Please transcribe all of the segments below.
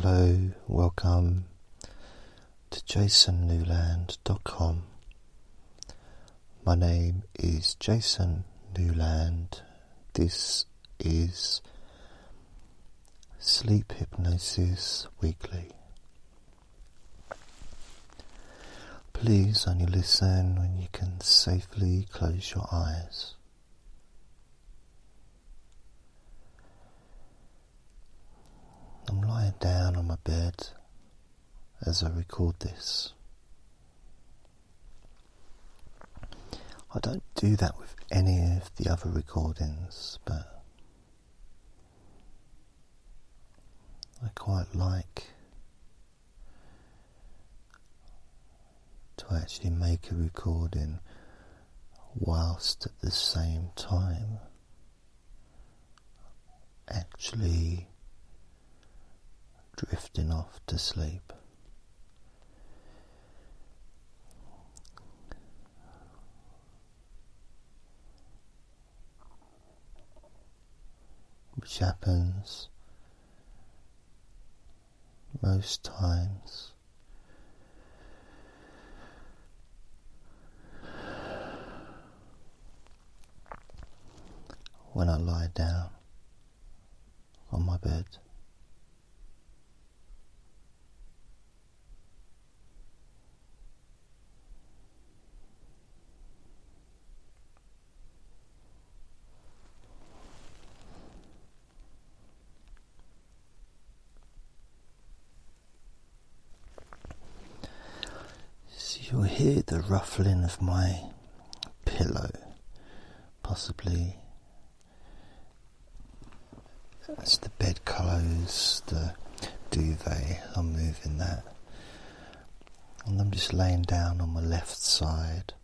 Hello, welcome to jasonnewland.com. My name is Jason Newland. This is Sleep Hypnosis Weekly. Please only listen when you can safely close your eyes. I'm lying down on my bed as I record this. I don't do that with any of the other recordings, but I quite like to actually make a recording whilst at the same time actually drifting off to sleep. Which happens most times when I lie down on my bed. Of my pillow, possibly as the bedclothes, the duvet, I'm moving that. And I'm just laying down on my left side.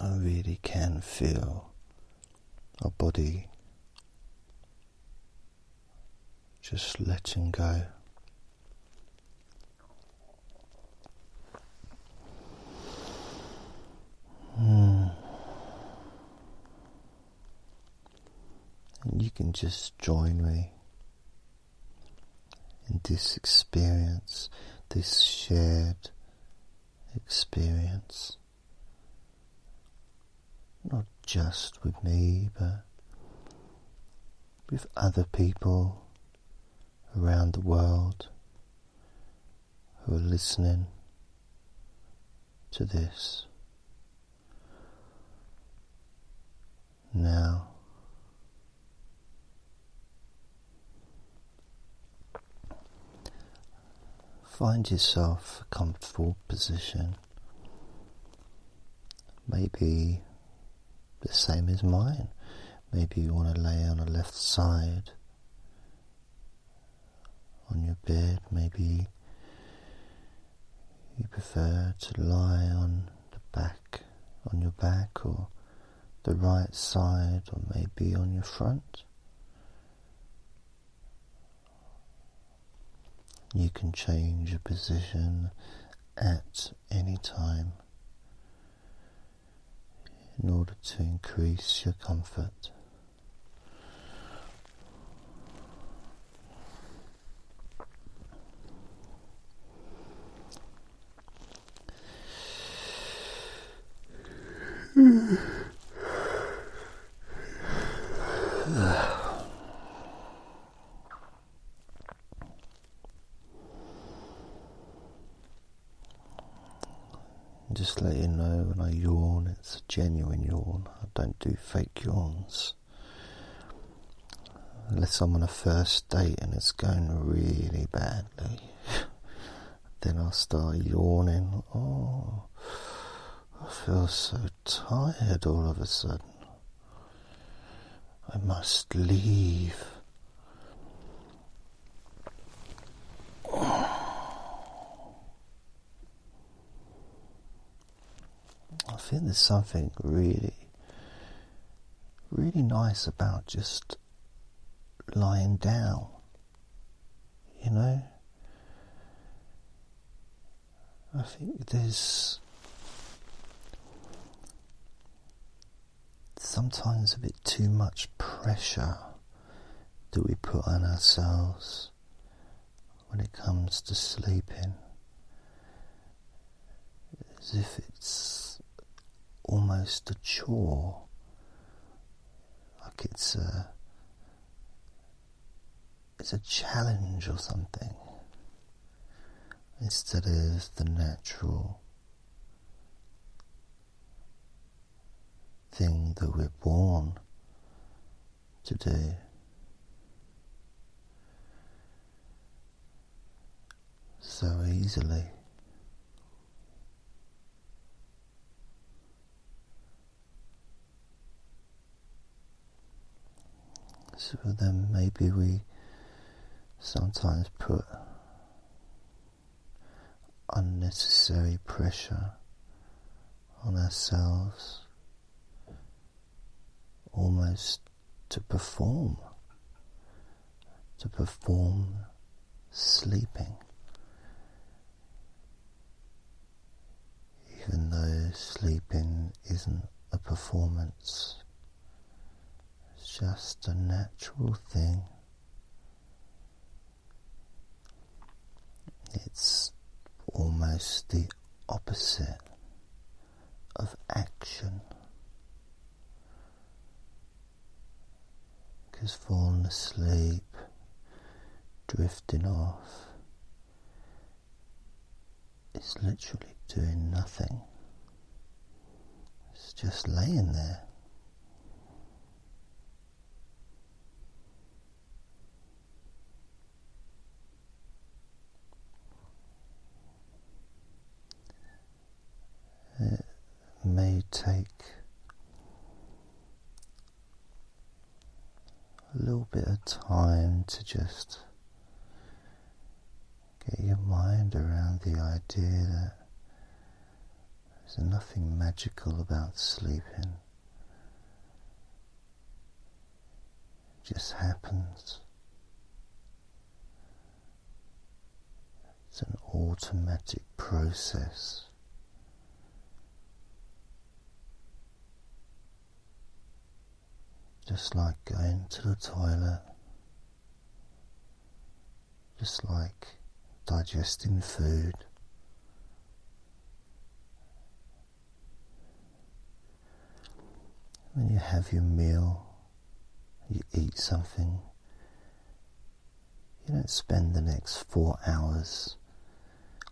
I really can feel our body just letting go. Hmm. And you can just join me in this experience, this shared experience. Not just with me, but with other people around the world who are listening to this. Now, find yourself a comfortable position, maybe the same as mine. Maybe you want to lay on the left side on your bed, maybe you prefer to lie on the back, on your back, or the right side, or maybe on your front. You can change your position at any time in order to increase your comfort. Just let you know when I yawn, it's a genuine yawn. I don't do fake yawns. Unless I'm on a first date and it's going really badly, then I'll start yawning. Oh, I feel so tired all of a sudden. I must leave. I think there's something really, really nice about just lying down, you know? I think there's sometimes a bit too much pressure that we put on ourselves when it comes to sleeping. As if it's almost a chore, like it's a it's a challenge or something instead of the natural thing that we're born to do. So easily. So then maybe we sometimes put unnecessary pressure on ourselves almost to perform, to perform sleeping. Even though sleeping isn't a performance, just a natural thing. It's almost the opposite of action. Because falling asleep, drifting off, is literally doing nothing. It's just laying there. May take a little bit of time to just get your mind around the idea that there's nothing magical about sleeping. It just happens. It's an automatic process. Just like going to the toilet, just like digesting food. When you have your meal, you eat something, you don't spend the next four hours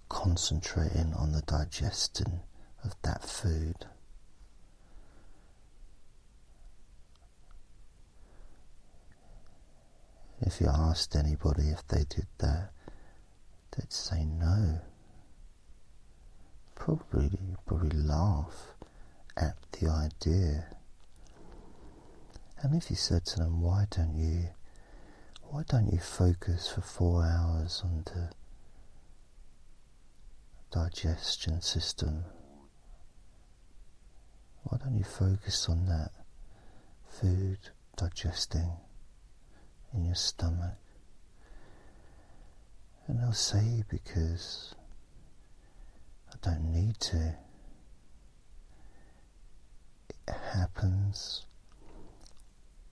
concentrating on the digestion of that food. If you asked anybody if they did that, they'd say no. Probably, probably laugh at the idea. And if you said to them, why don't you, why don't you focus for four hours on the digestion system? Why don't you focus on that food digesting? In your stomach. And I'll say because I don't need to. It happens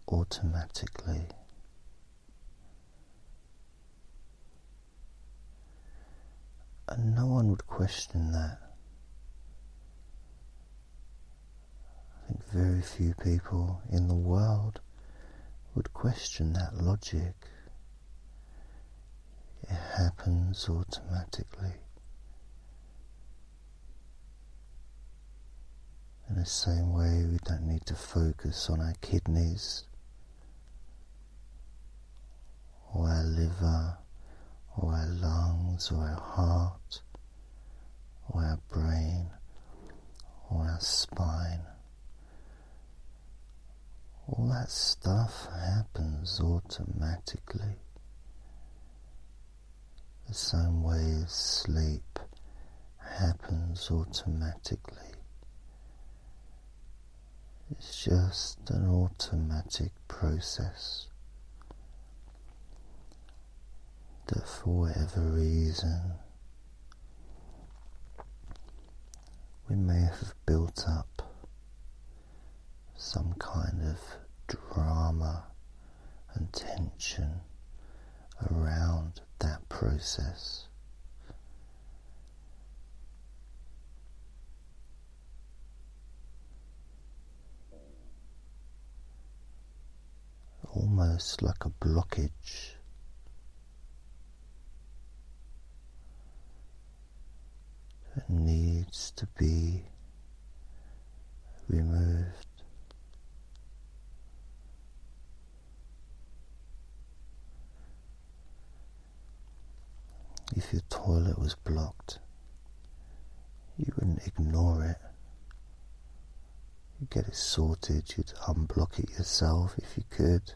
automatically. And no one would question that. I think very few people in the world would question that logic. It happens automatically. In the same way, we don't need to focus on our kidneys or our liver or our lungs or our heart or our brain or our spine. All that stuff happens automatically. The same way as sleep happens automatically. It's just an automatic process that, for whatever reason, we may have built up some kind of drama and tension around that process. Almost like a blockage. That needs to be removed. If your toilet was blocked, you wouldn't ignore it. You'd get it sorted, you'd unblock it yourself if you could.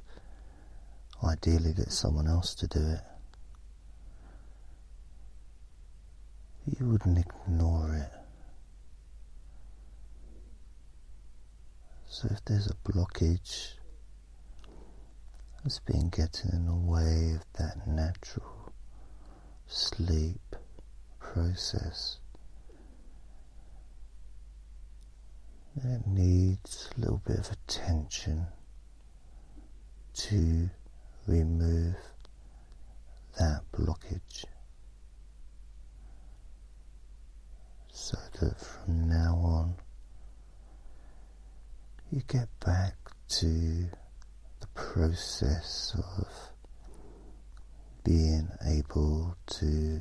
Ideally, get someone else to do it. You wouldn't ignore it. So, if there's a blockage that's been getting in the way of that natural sleep process, it needs a little bit of attention to remove that blockage. So that from now on you get back to the process of being able to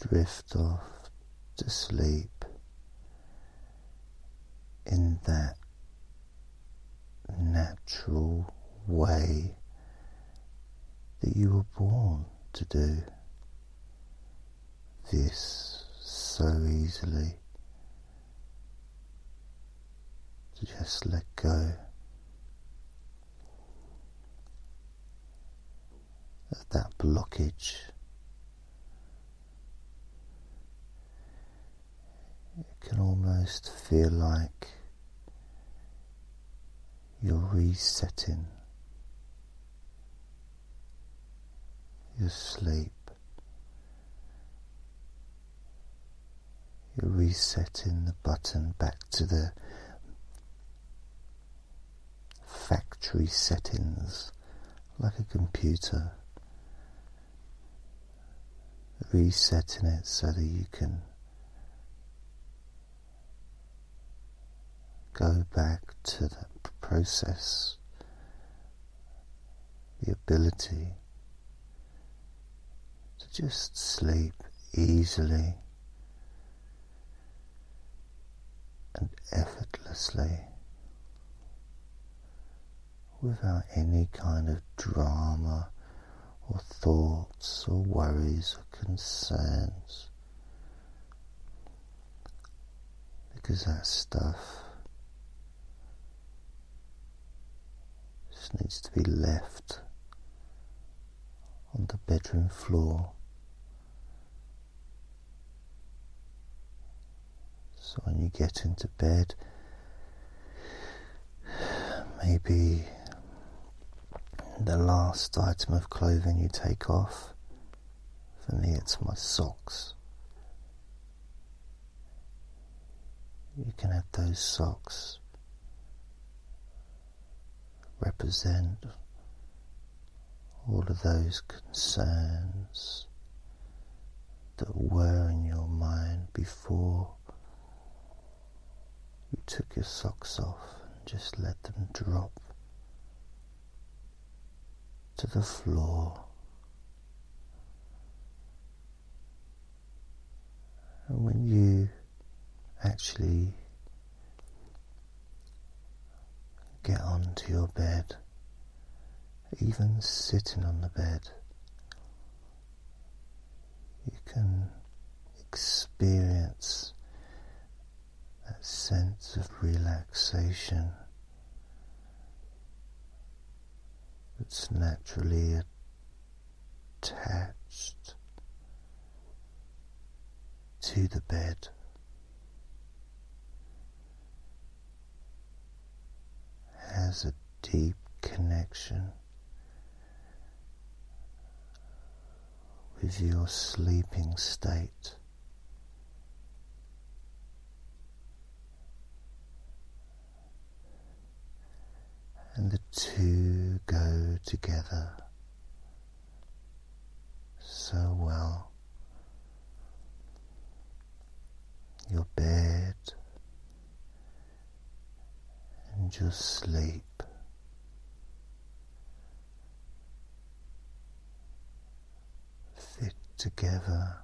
drift off to sleep in that natural way that you were born to do this so easily. To just let go of that blockage. It can almost feel like you're resetting your sleep. You're resetting the button back to the factory settings like a computer, resetting it so that you can go back to the process, the ability to just sleep easily and effortlessly without any kind of drama or thoughts or worries or concerns because that stuff just needs to be left on the bedroom floor. So when you get into bed, maybe the last item of clothing you take off, for me it's my socks. You can have those socks. Represent all of those concerns that were in your mind before you took your socks off and just let them drop to the floor. And when you actually get onto your bed, even sitting on the bed, you can experience that sense of relaxation that's naturally attached to the bed. Has a deep connection with your sleeping state. Two go together so well. Your bed and your sleep fit together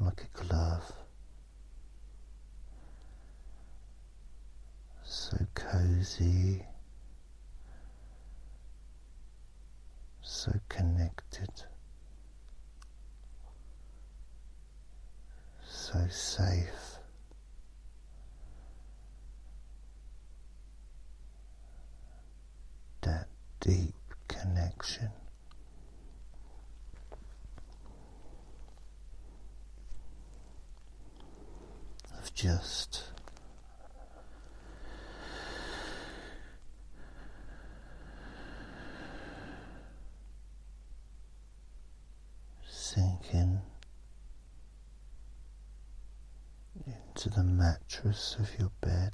like a glove. So cozy, so connected, so safe. That deep connection of just into the mattress of your bed.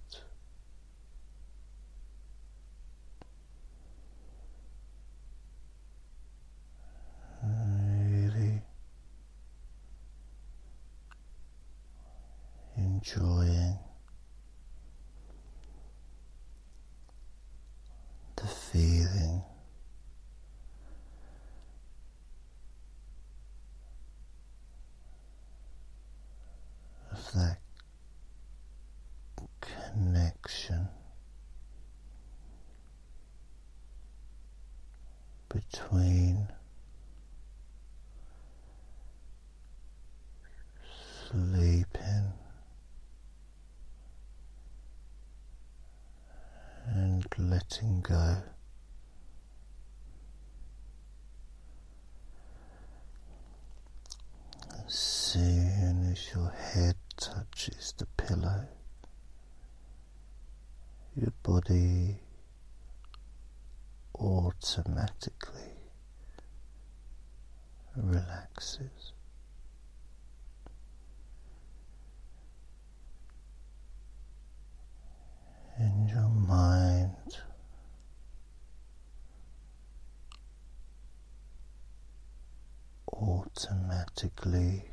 Really enjoying the feeling of that connection between sleeping and letting go. As soon as your head touches the pillow, your body automatically relaxes. And your mind automatically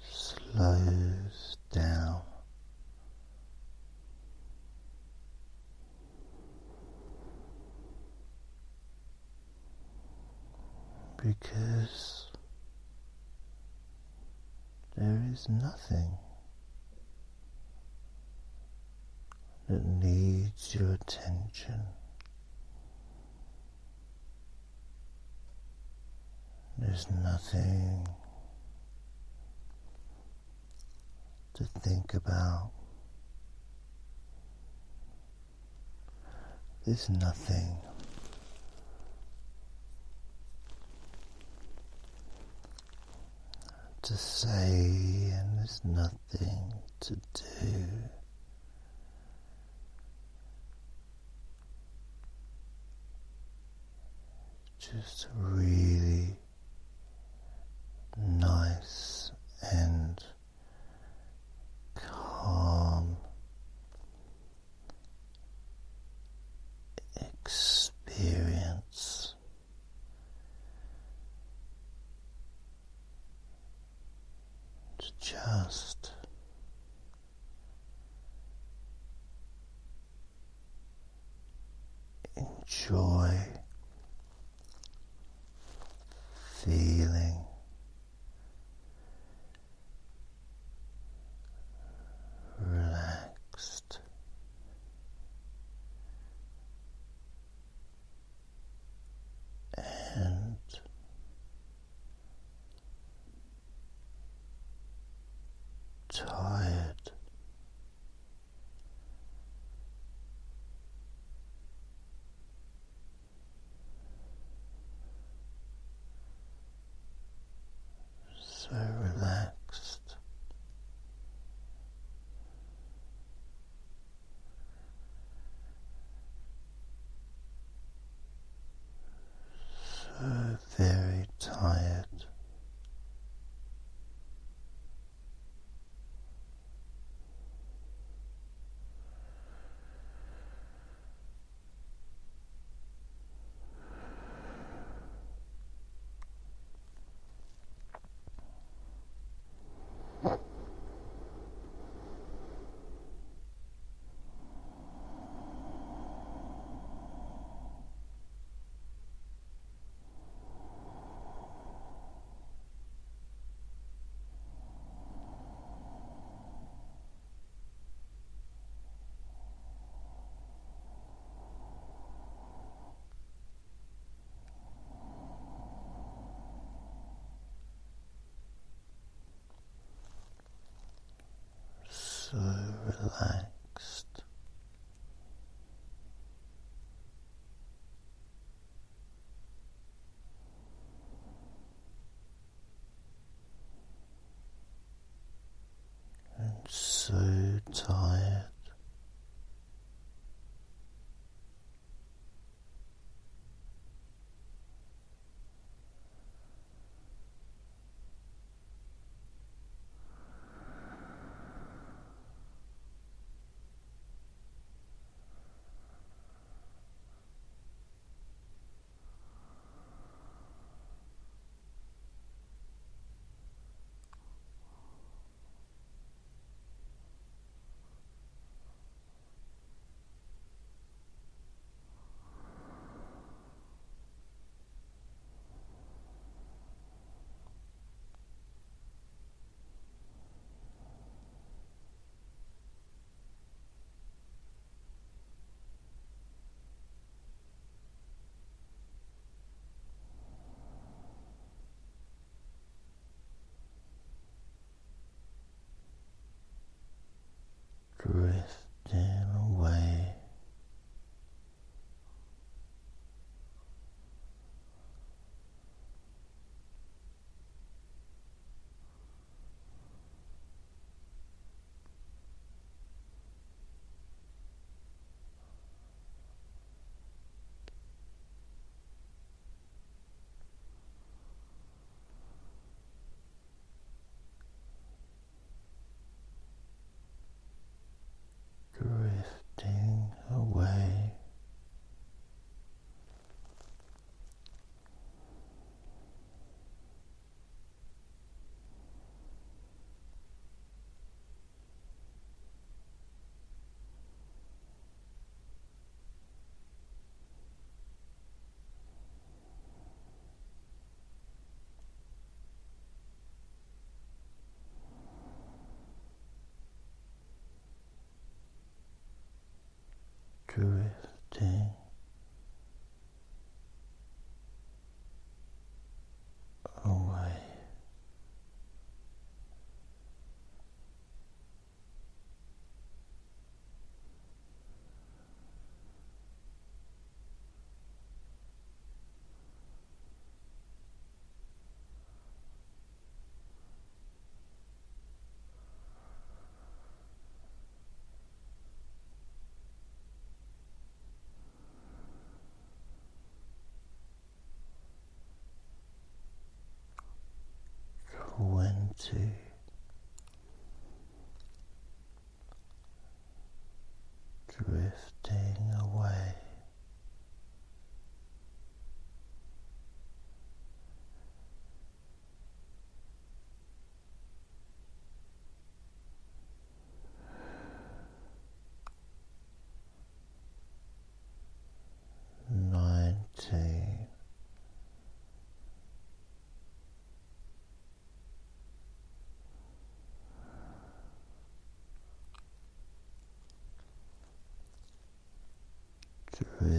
slows down. Because there is nothing that needs your attention. There's nothing to think about. There's nothing to say, and there's nothing to do. Just really nice and calm experience. To just enjoy feeling relaxed. And tired. 的爱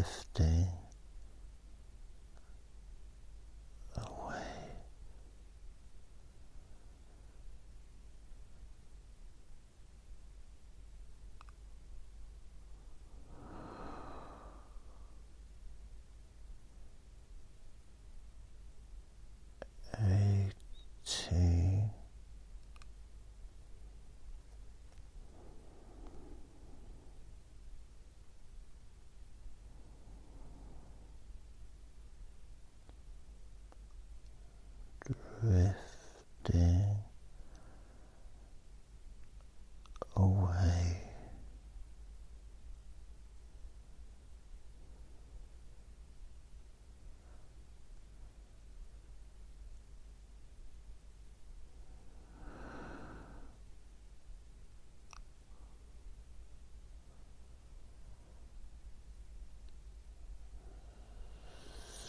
Drifting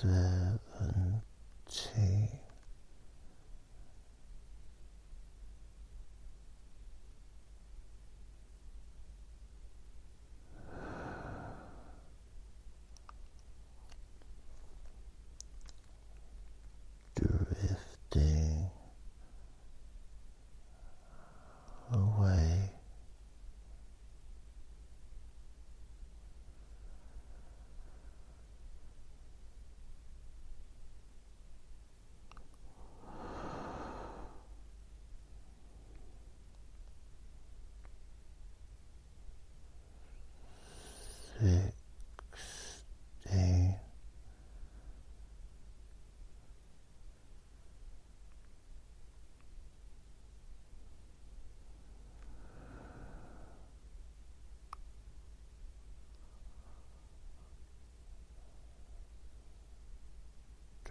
uh,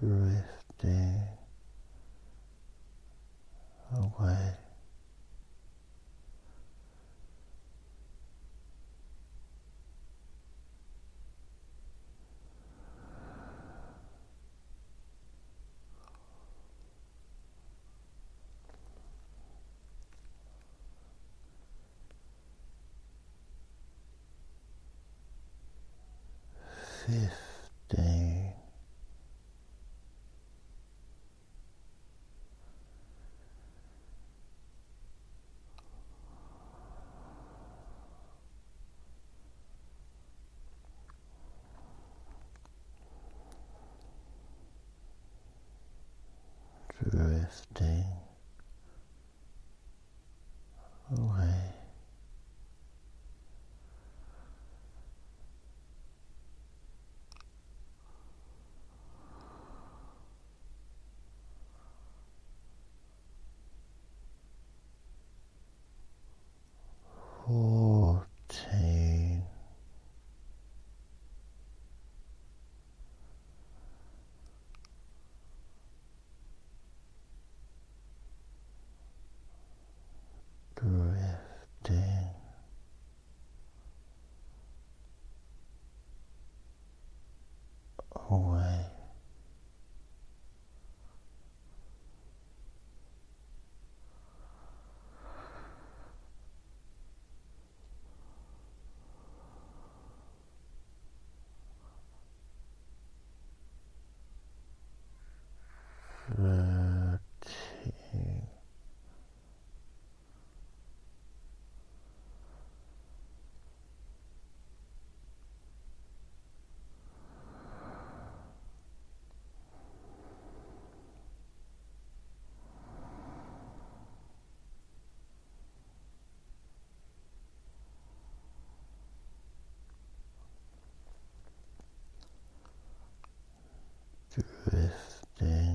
drifting Drifting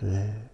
six.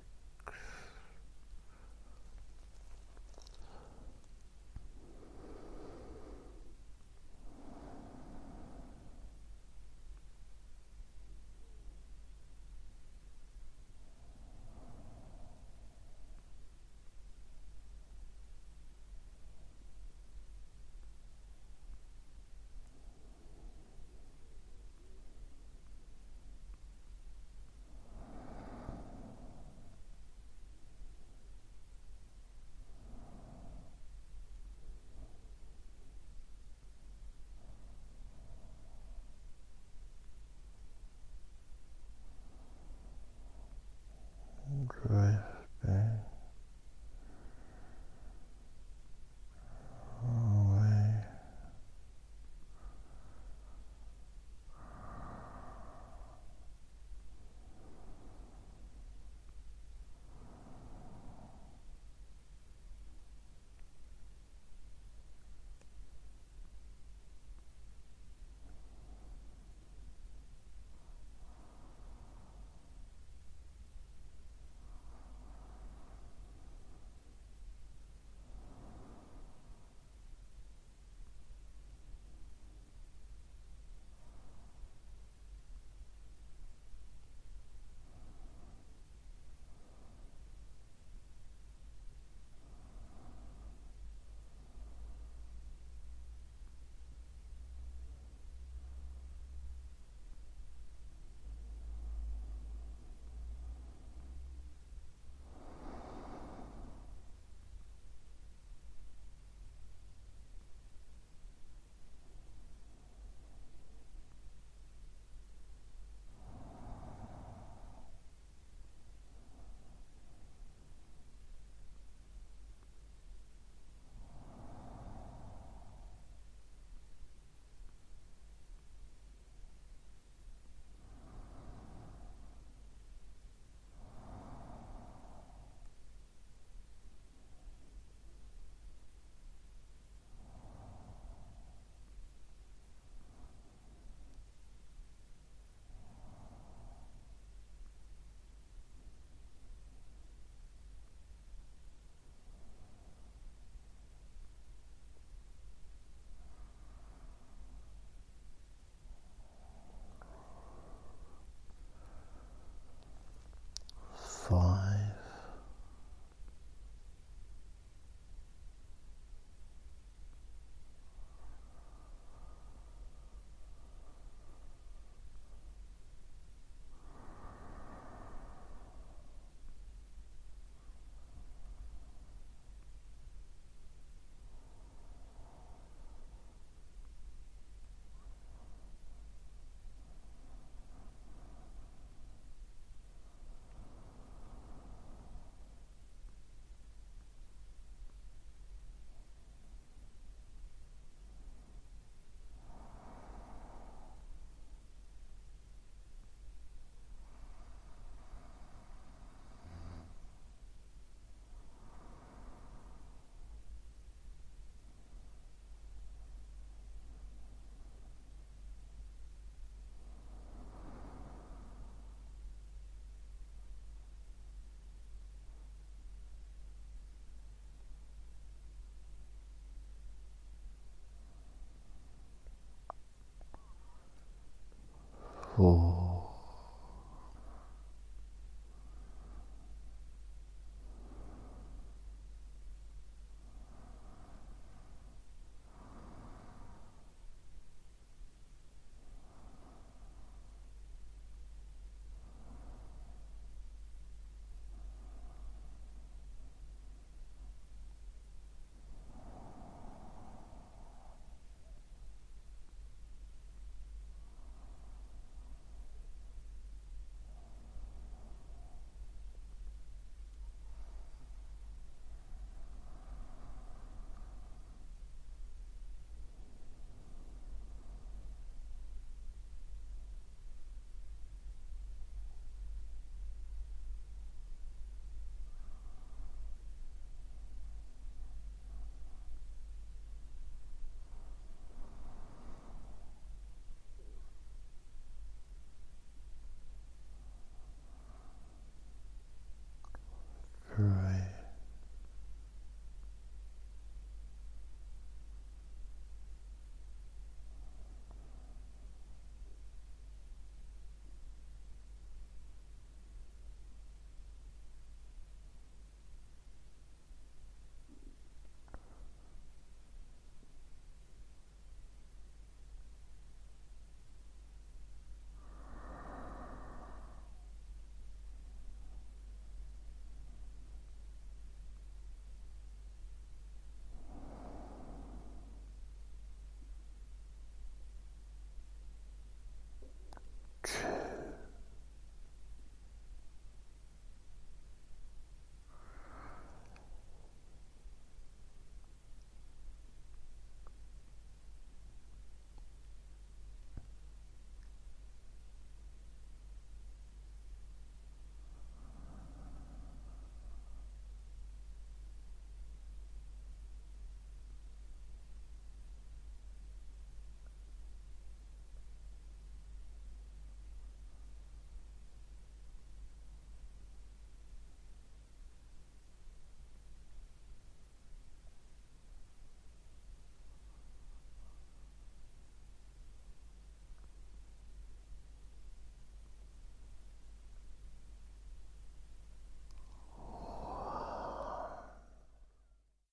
Four.